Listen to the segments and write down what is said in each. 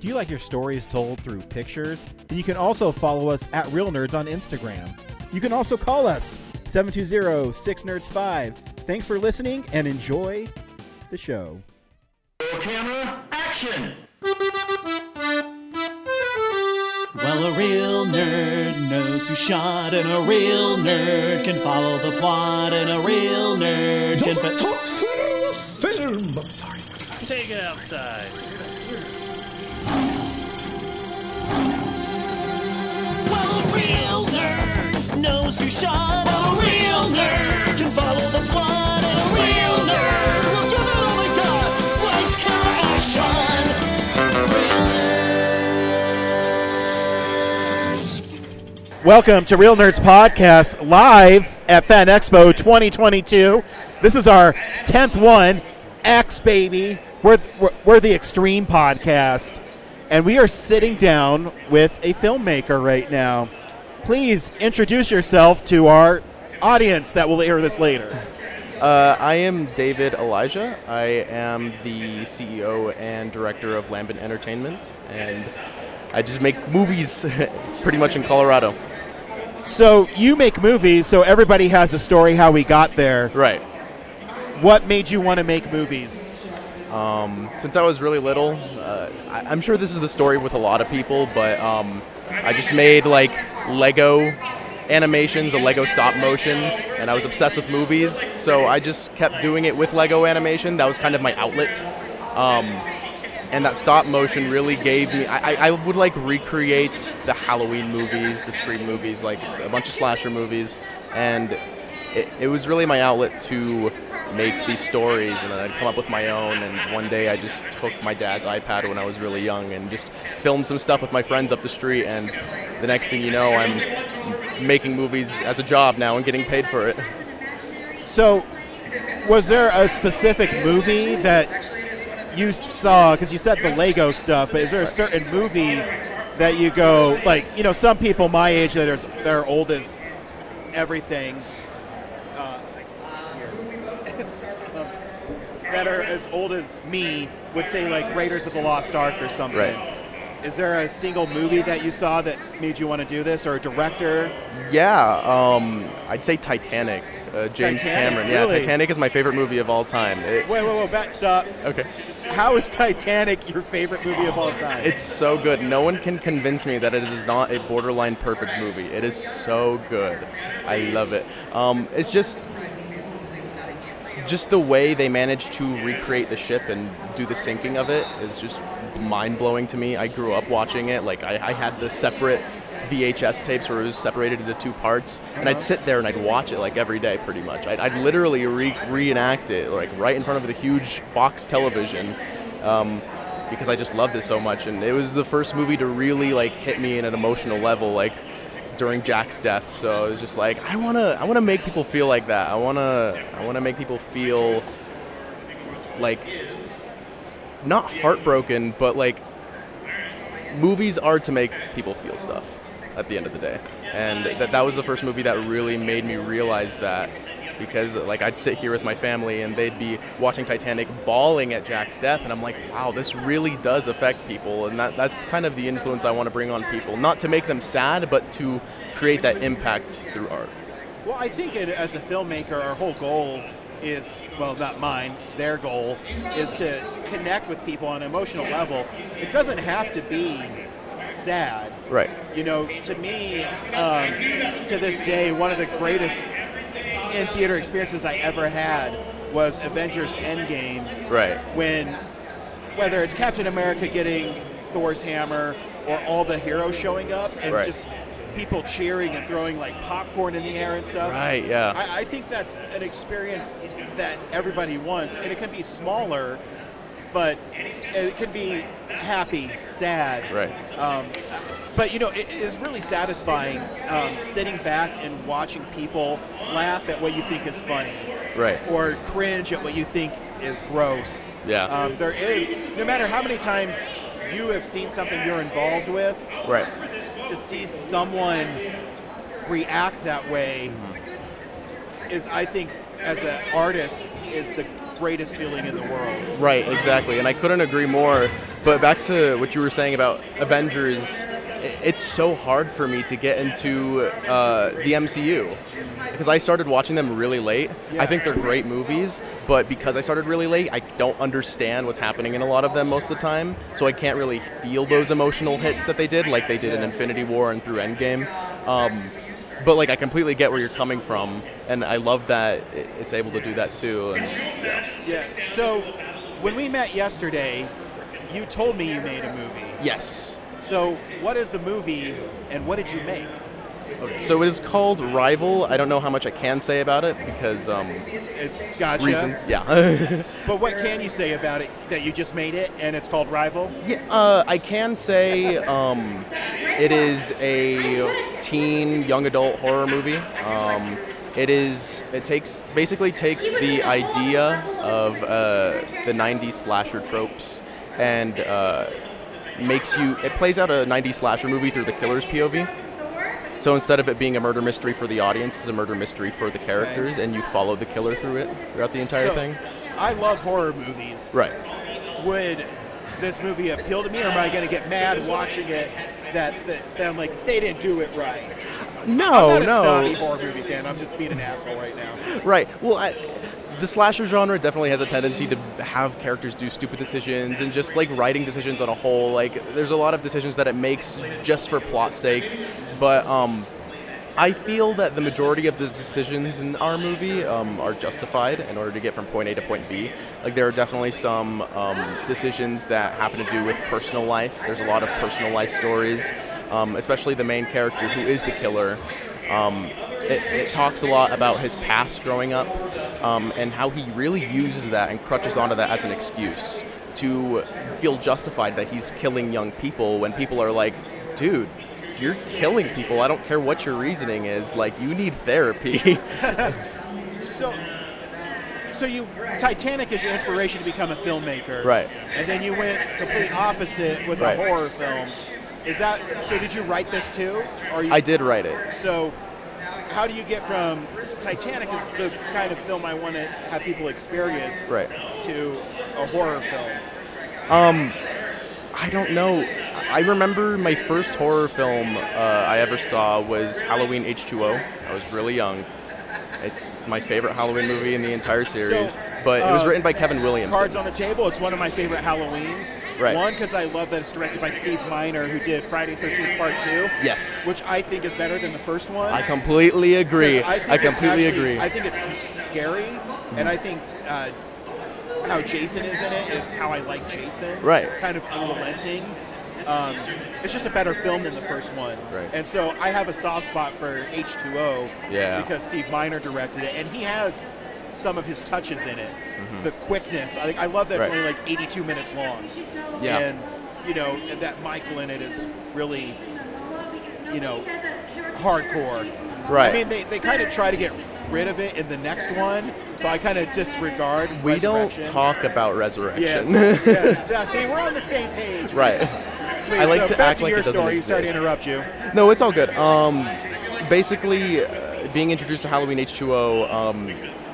Do you like your stories told through pictures? Then you can also follow us at Reel Nerds on Instagram. You can also call us 720-6nerds5. Thanks for listening and enjoy the show. Camera, action! Well, a real nerd knows who shot, and a real nerd can follow the plot, and a real nerd. Doesn't talk through film. I'm sorry. I'm sorry. Take it outside. Real nerd knows who shot, and a real nerd can follow the plot, and a real nerd will give it all got. Lights, camera, action. Welcome to Reel Nerds Podcast live at Fan Expo 2022. This is our 10th one, X Baby. We're, we're, we're the Extreme Podcast, and we are sitting down with a filmmaker right now. Please introduce yourself to our audience that will hear this later. Uh, I am David Elijah. I am the CEO and director of Lambent Entertainment, and I just make movies pretty much in Colorado. So, you make movies, so everybody has a story how we got there. Right. What made you want to make movies? Since I was really little, uh, I- I'm sure this is the story with a lot of people, but um, I just made like Lego animations, a Lego stop motion, and I was obsessed with movies. So I just kept doing it with Lego animation. That was kind of my outlet. Um, and that stop motion really gave me. I, I- would like recreate the Halloween movies, the Scream movies, like a bunch of slasher movies, and it, it was really my outlet to make these stories, and I'd come up with my own. And one day I just took my dad's iPad when I was really young and just filmed some stuff with my friends up the street. And the next thing you know, I'm making movies as a job now and getting paid for it. So, was there a specific movie that you saw? Because you said the Lego stuff, but is there a certain movie that you go like? You know, some people my age that are that are old as everything, uh, it's, um, that are as old as me would say like Raiders of the Lost Ark or something. Right. Is there a single movie that you saw that made you want to do this, or a director? Yeah, um, I'd say Titanic. Uh, James Titanic, Cameron. Yeah, really? Titanic is my favorite movie of all time. It- Wait, wait, wait, back, stop. okay. How is Titanic your favorite movie of all time? It's so good. No one can convince me that it is not a borderline perfect movie. It is so good. I love it. Um, it's just just the way they managed to recreate the ship and do the sinking of it is just mind blowing to me. I grew up watching it. Like I, I had the separate VHS tapes where it was separated into two parts, and I'd sit there and I'd watch it like every day, pretty much. I'd, I'd literally re- reenact it like right in front of the huge box television. Um, because I just loved it so much, and it was the first movie to really like hit me in an emotional level, like during Jack's death. So it was just like I wanna, I wanna make people feel like that. I wanna, I wanna make people feel like not heartbroken, but like movies are to make people feel stuff at the end of the day. And that that was the first movie that really made me realize that because like I'd sit here with my family and they'd be watching Titanic bawling at Jack's death and I'm like, wow, this really does affect people and that that's kind of the influence I want to bring on people. Not to make them sad, but to create that impact through art. Well, I think it, as a filmmaker, our whole goal is well, not mine. Their goal is to connect with people on an emotional level. It doesn't have to be sad. Right. You know, to me, um, to this day, one of the greatest in theater experiences I ever had was Avengers Endgame. Right. When, whether it's Captain America getting Thor's hammer or all the heroes showing up and Right. just people cheering and throwing like popcorn in the air and stuff. Right, yeah. I, I think that's an experience that everybody wants, and it can be smaller but it can be happy, sad. Right. Um, but you know, it is really satisfying um, sitting back and watching people laugh at what you think is funny, Right. or cringe at what you think is gross. Yeah. Um, there is, no matter how many times you have seen something you're involved with, Right. to see someone react that way is, I think, as an artist, is the greatest feeling in the world. Right, exactly. And I couldn't agree more. But back to what you were saying about Avengers, it's so hard for me to get into uh, the MCU because I started watching them really late. I think they're great movies, but because I started really late, I don't understand what's happening in a lot of them most of the time. So I can't really feel those emotional hits that they did, like they did in Infinity War and through Endgame. Um, but like I completely get where you're coming from, and I love that it's able to do that too. And Yeah. So when we met yesterday, you told me you made a movie. yes, So what is the movie, and what did you make? Okay, So it is called Rival. I don't know how much I can say about it because um, It, gotcha. reasons. Yeah. But what can you say about it? That you just made it, and it's called Rival. yeah. Uh, I can say um, it is a teen young adult horror movie. Um, it is. It takes basically takes the idea of uh, the '90s slasher tropes and uh, makes you. It plays out a '90s slasher movie through the killer's POV. So instead of it being a murder mystery for the audience, it's a murder mystery for the characters, and you follow the killer through it throughout the entire So, thing. I love horror movies. Right. Would this movie appeal to me, or am I going to get mad watching it? That, that, that I'm like they didn't do it right. No, I'm not a snobby no. horror movie fan. I'm just being an asshole right now. Right. Well, I, the slasher genre definitely has a tendency to have characters do stupid decisions and just like writing decisions on a whole. Like, there's a lot of decisions that it makes just for plot's sake, but um, I feel that the majority of the decisions in our movie um, are justified in order to get from point A to point B. Like, there are definitely some um, decisions that happen to do with personal life. There's a lot of personal life stories, um, especially the main character who is the killer. Um, it, it talks a lot about his past growing up um, and how he really uses that and crutches onto that as an excuse to feel justified that he's killing young people when people are like, dude, you're killing people. I don't care what your reasoning is. Like, you need therapy. So, so you Titanic is your inspiration to become a filmmaker, Right. And then you went complete opposite with Right. a horror film. Is that so? Did you write this too, or you, I did write it. So, how do you get from Titanic is the kind of film I want to have people experience, Right. to a horror film? Um, I don't know. I remember my first horror film uh, I ever saw was Halloween H2O. I was really young. It's my favorite Halloween movie in the entire series, So, but it was uh, written by Kevin Williamson. Cards on the Table. It's one of my favorite Halloweens. Right. One because I love that it's directed by Steve Miner, who did Friday Thirteenth Part Two. Yes. Which I think is better than the first one. I completely agree. I, it's completely actually- agree. I think it's scary, and I think uh, how Jason is in it is how I like Jason. Right. Kind of unrelenting. Um, it's just a better film than the first one. Right. And so I have a soft spot for H2O. Yeah. Because Steve Miner directed it, and he has some of his touches in it. Mm-hmm. The quickness. I, I love that it's only like 82 minutes long. Yeah. And you know that Michael in it is really, you know, hardcore. Right. I mean, they, they kind of try to get rid of it in the next one, so I kind of disregard. we don't talk about resurrection. Yes. yes. Yeah, see, we're on the same page. right. Sweet. I like so to back act to like your it doesn't story. Sorry to interrupt you. No, it's all good. Um, basically, uh, being introduced to Halloween H2O, um,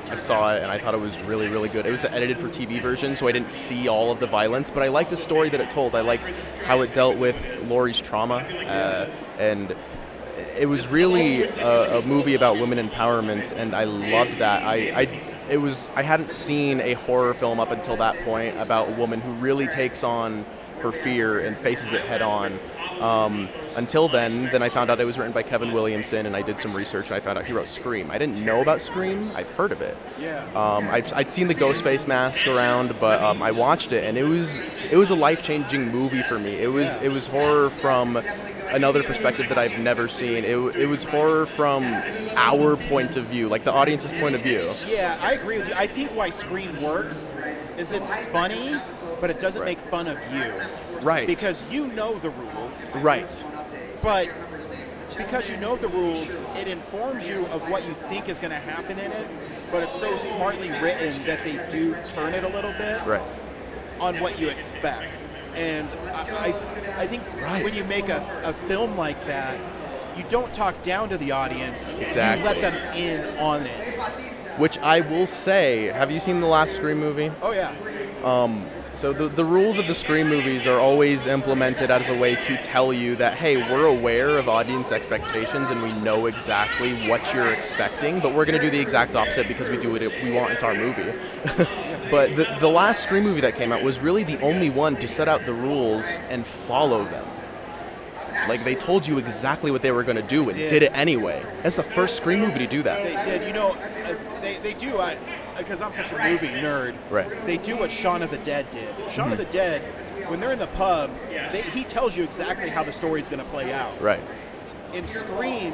I saw it and I thought it was really, really good. It was the edited for TV version, so I didn't see all of the violence, but I liked the story that it told. I liked how it dealt with Laurie's trauma, uh, and it was really a, a movie about women empowerment, and I loved that. I, I, it was I hadn't seen a horror film up until that point about a woman who really takes on her fear and faces it head on. Um, until then, then I found out it was written by Kevin Williamson, and I did some research, and I found out he wrote Scream. I didn't know about Scream. I've heard of it. Yeah. Um, I've, I'd seen the Ghostface mask around, but um, I watched it, and it was it was a life changing movie for me. It was it was horror from another perspective that I've never seen. It, it was horror from our point of view, like the audience's point of view. Yeah, I agree with you. I think why Scream works is it's funny, but it doesn't Right. make fun of you. Right. Because you know the rules, right. but because you know the rules, it informs you of what you think is going to happen in it, but it's so smartly written that they do turn it a little bit Right. on what you expect. And I, I, I think Right. when you make a, a film like that, you don't talk down to the audience. Exactly. You let them in on it. Which I will say, have you seen the last Scream movie? Oh yeah. Um, So the, the rules of the Scream movies are always implemented as a way to tell you that, hey, we're aware of audience expectations and we know exactly what you're expecting, but we're going to do the exact opposite because we do what it, we want. It's our movie. but the, the last Scream movie that came out was really the only one to set out the rules and follow them. Like they told you exactly what they were going to do and Did. did it anyway. That's the first Scream movie to do that. They did. You know, they, they do. I because I'm such a movie nerd. Right. They do what Shaun of the Dead did. Shaun of the Dead, when they're in the pub, they, he tells you exactly how the story's going to play out. Right. In Scream,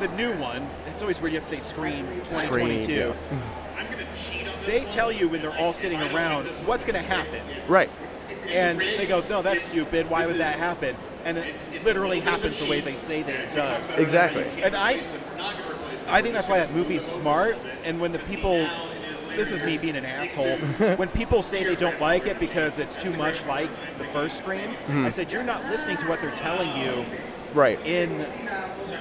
the new one, it's always weird you have to say Scream 2022. Scream, yeah. They tell you when they're all sitting around what's going to happen. Right. And they go, no, that's stupid. Why would that happen? And it literally happens the way they say that it does. Exactly. And I, I think that's why that movie's smart. And when the people, this is me being an asshole, when people say they don't like it because it's too much like the first Scream, I said you're not listening to what they're telling you Right. in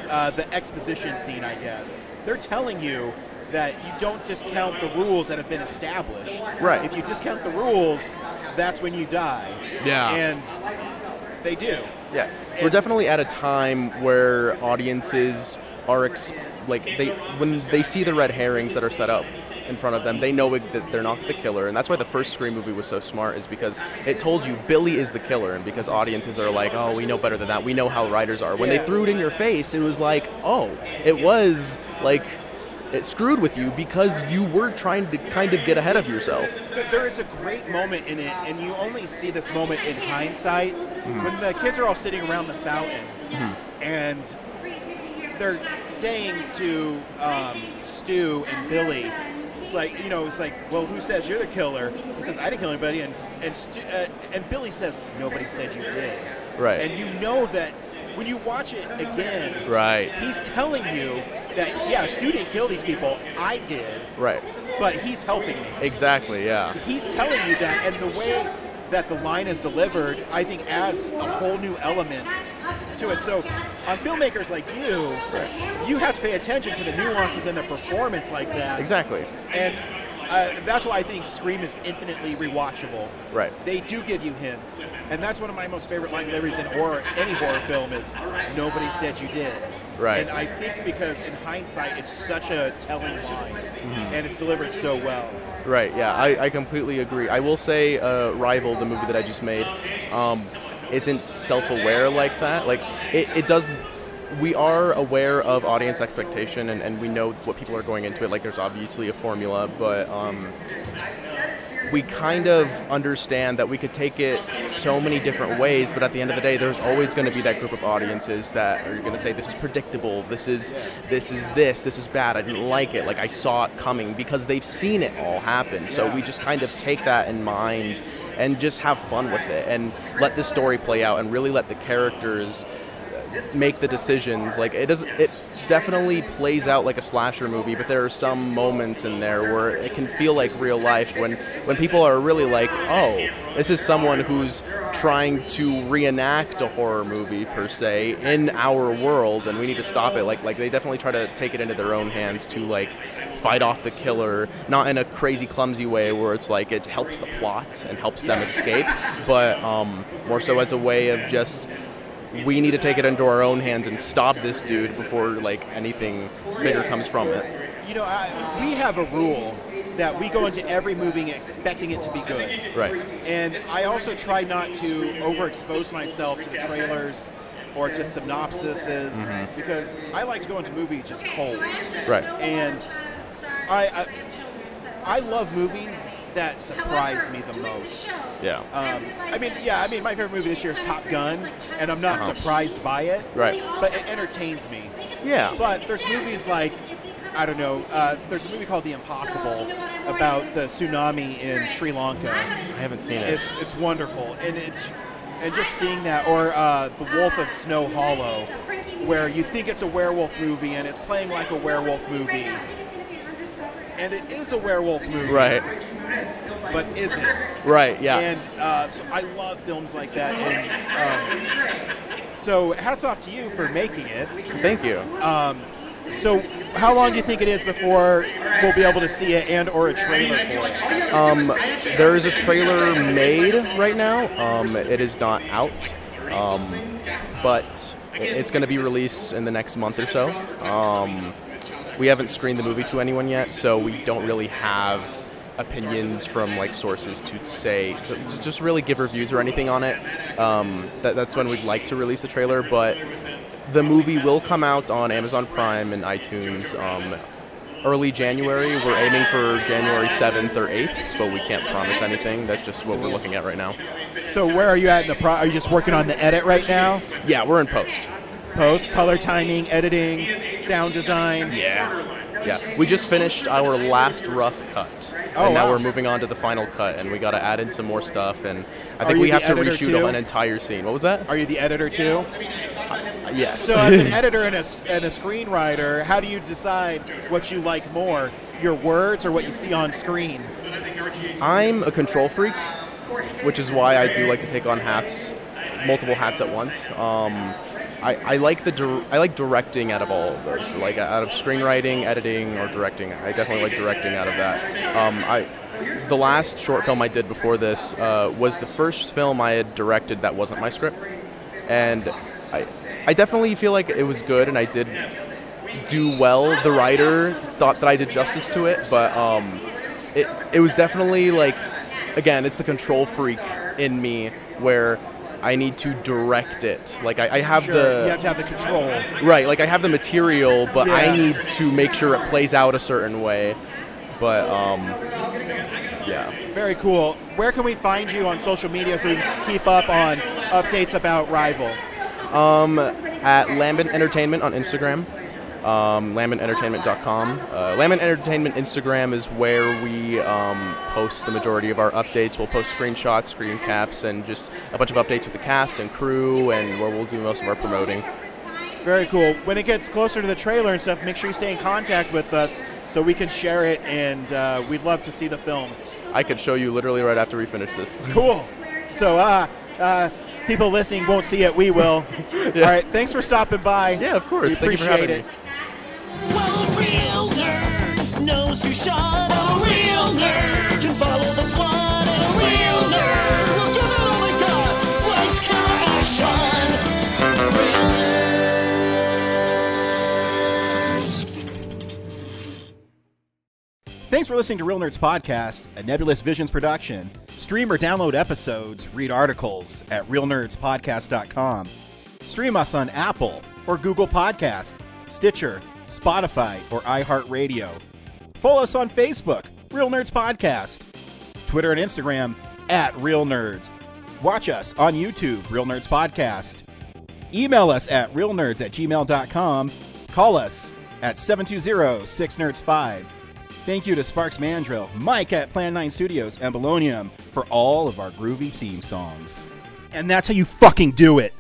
uh, the exposition scene. I guess they're telling you that you don't discount the rules that have been established. Right. If you discount the rules, that's when you die. Yeah. And they do. Yes, we're definitely at a time where audiences are ex- like they when they see the red herrings that are set up in front of them, they know that they're not the killer, and that's why the first Scream movie was so smart, is because it told you Billy is the killer, and because audiences are like, oh, we know better than that, we know how writers are. When Yeah. they threw it in your face, it was like, oh, it was like it screwed with you because you were trying to kind of get ahead of yourself. There- There is a great moment in it, and you only see this moment in hindsight when the kids are all sitting around the fountain, and they're saying to um, Stu and Billy, "It's like you know, it's like, well, who says you're the killer?" He says, "I didn't kill anybody," and and Stu, uh, and Billy says, "Nobody said you did." Right. And you know that when you watch it again, Right. He's telling you that yeah, Stu didn't kill these people. I did, Right. but he's helping me Exactly. Yeah. he's telling you that, and the way that the line is delivered, I think, adds a whole new element to it. So, on filmmakers like you, you have to pay attention to the nuances in the performance like that. Exactly. And uh, that's why I think Scream is infinitely rewatchable. Right. They do give you hints, and that's one of my most favorite lines ever in horror, any horror film is "Nobody said you did." Right. And I think because in hindsight, it's such a telling line, Mm-hmm. and it's delivered so well. Right. Yeah, I, I completely agree. I will say, uh, Rival, the movie that I just made, um, isn't self-aware like that. Like it, it does. We are aware of audience expectation, and, and we know what people are going into it. Like there's obviously a formula, but um, we kind of understand that we could take it so many different ways, but at the end of the day, there's always going to be that group of audiences that are going to say this is predictable, this is this is this, this is bad, I didn't like it, like I saw it coming because they've seen it all happen. So we just kind of take that in mind and just have fun with it and let the story play out and really let the characters make the decisions. Like it doesn't. It definitely plays out like a slasher movie, but there are some moments in there where it can feel like real life when when people are really like, oh, this is someone who's trying to reenact a horror movie per se in our world, and we need to stop it. Like like they definitely try to take it into their own hands to like fight off the killer, not in a crazy clumsy way where it's like it helps the plot and helps them escape, but um, more so as a way of just we need to take it into our own hands and stop this dude before like anything bigger comes from it. You know, I, we have a rule that we go into every movie expecting it to be good. Right. And I also try not to overexpose myself to the trailers or to synopsises Mm-hmm. because I like to go into movies just cold. Right. And I, I, I love movies that surprise me the most. Yeah. Um, I mean, yeah, I mean, my favorite movie this year is Top Gun, and I'm not Uh-huh. surprised by it. Right. But it entertains me. Yeah. But there's movies like I don't know. Uh, there's a movie called The Impossible about the tsunami in Sri Lanka. I haven't seen it. It's it's wonderful, and it's and just seeing that, or uh, The Wolf of Snow Hollow, where you think it's a werewolf movie and it's playing like a werewolf movie, and it is a werewolf movie, right. But isn't. Right. Yeah. And uh, so I love films like that. And um, so hats off to you for making it. Thank you. So how long do you think it is before we'll be able to see it and or a trailer for it? Um, there is a trailer made right now. Um, it is not out, um, but it's going to be released in the next month or so. We haven't screened the movie to anyone yet, so we don't really have opinions from like sources to say to just really give reviews or anything on it. Um, that, that's when we'd like to release the trailer, but the movie will come out on Amazon Prime and iTunes. Um, early January. We're aiming for January 7th or 8th, but we can't promise anything. That's just what we're looking at right now. So where are you at in the pro? Are you just working on the edit right now? Yeah, we're in post. Post, color timing, editing, sound design. Yeah. Yeah. We just finished our last rough cut. Oh, and now wow. we're moving on to the final cut, and we got to add in some more stuff. And I think we have to reshoot too? an entire scene. What was that? Are you the editor too? yes. So as an editor and a, and a screenwriter, how do you decide what you like more, your words or what you see on screen? I'm a control freak, which is why I do like to take on hats, multiple hats at once. Um, I, I like the dir- I like directing out of all of those, like out of screenwriting, editing, or directing. I definitely like directing out of that. Um, I the last short film I did before this uh, was the first film I had directed that wasn't my script, and I I definitely feel like it was good, and I did do well. The writer thought that I did justice to it, but um, it it was definitely like again, it's the control freak in me where I need to direct it. Like I, I have Sure, the you have to have the control. right, like I have the material, but Yeah. I need to make sure it plays out a certain way. But um, yeah. Very cool. Where can we find you on social media so we can keep up on updates about Rival? Um, at Lambent Entertainment on Instagram, um, lambententertainment.com. Uh, Entertainment Instagram is where we um, post the majority of our updates. We'll post screenshots, screen caps, and just a bunch of updates with the cast and crew, and where we'll do most of our promoting. Very cool. When it gets closer to the trailer and stuff, make sure you stay in contact with us so we can share it, and uh, we'd love to see the film. I could show you literally right after we finish this. Cool. So, uh, uh, people listening won't see it. We will. All right. Thanks for stopping by. Yeah, of course. We Thank you for appreciate having it. me. Knows who shot a real nerd can follow the plot a real nerd will give it all got. Lights, camera, action. Thanks for listening to Reel Nerds Podcast, a Nebulous Visions production. Stream or download episodes, read articles at reelnerdspodcast.com. Stream us on Apple or Google Podcast, Stitcher, Spotify, or iHeartRadio. Follow us on Facebook, Reel Nerds Podcast, Twitter and Instagram at Reel Nerds. Watch us on YouTube, Reel Nerds Podcast. Email us at realnerds at gmail.com. Call us at 720-6nerds5. Thank you to Sparks Mandrill, Mike at Plan 9 Studios, and Bolognium for all of our groovy theme songs. And that's how you fucking do it.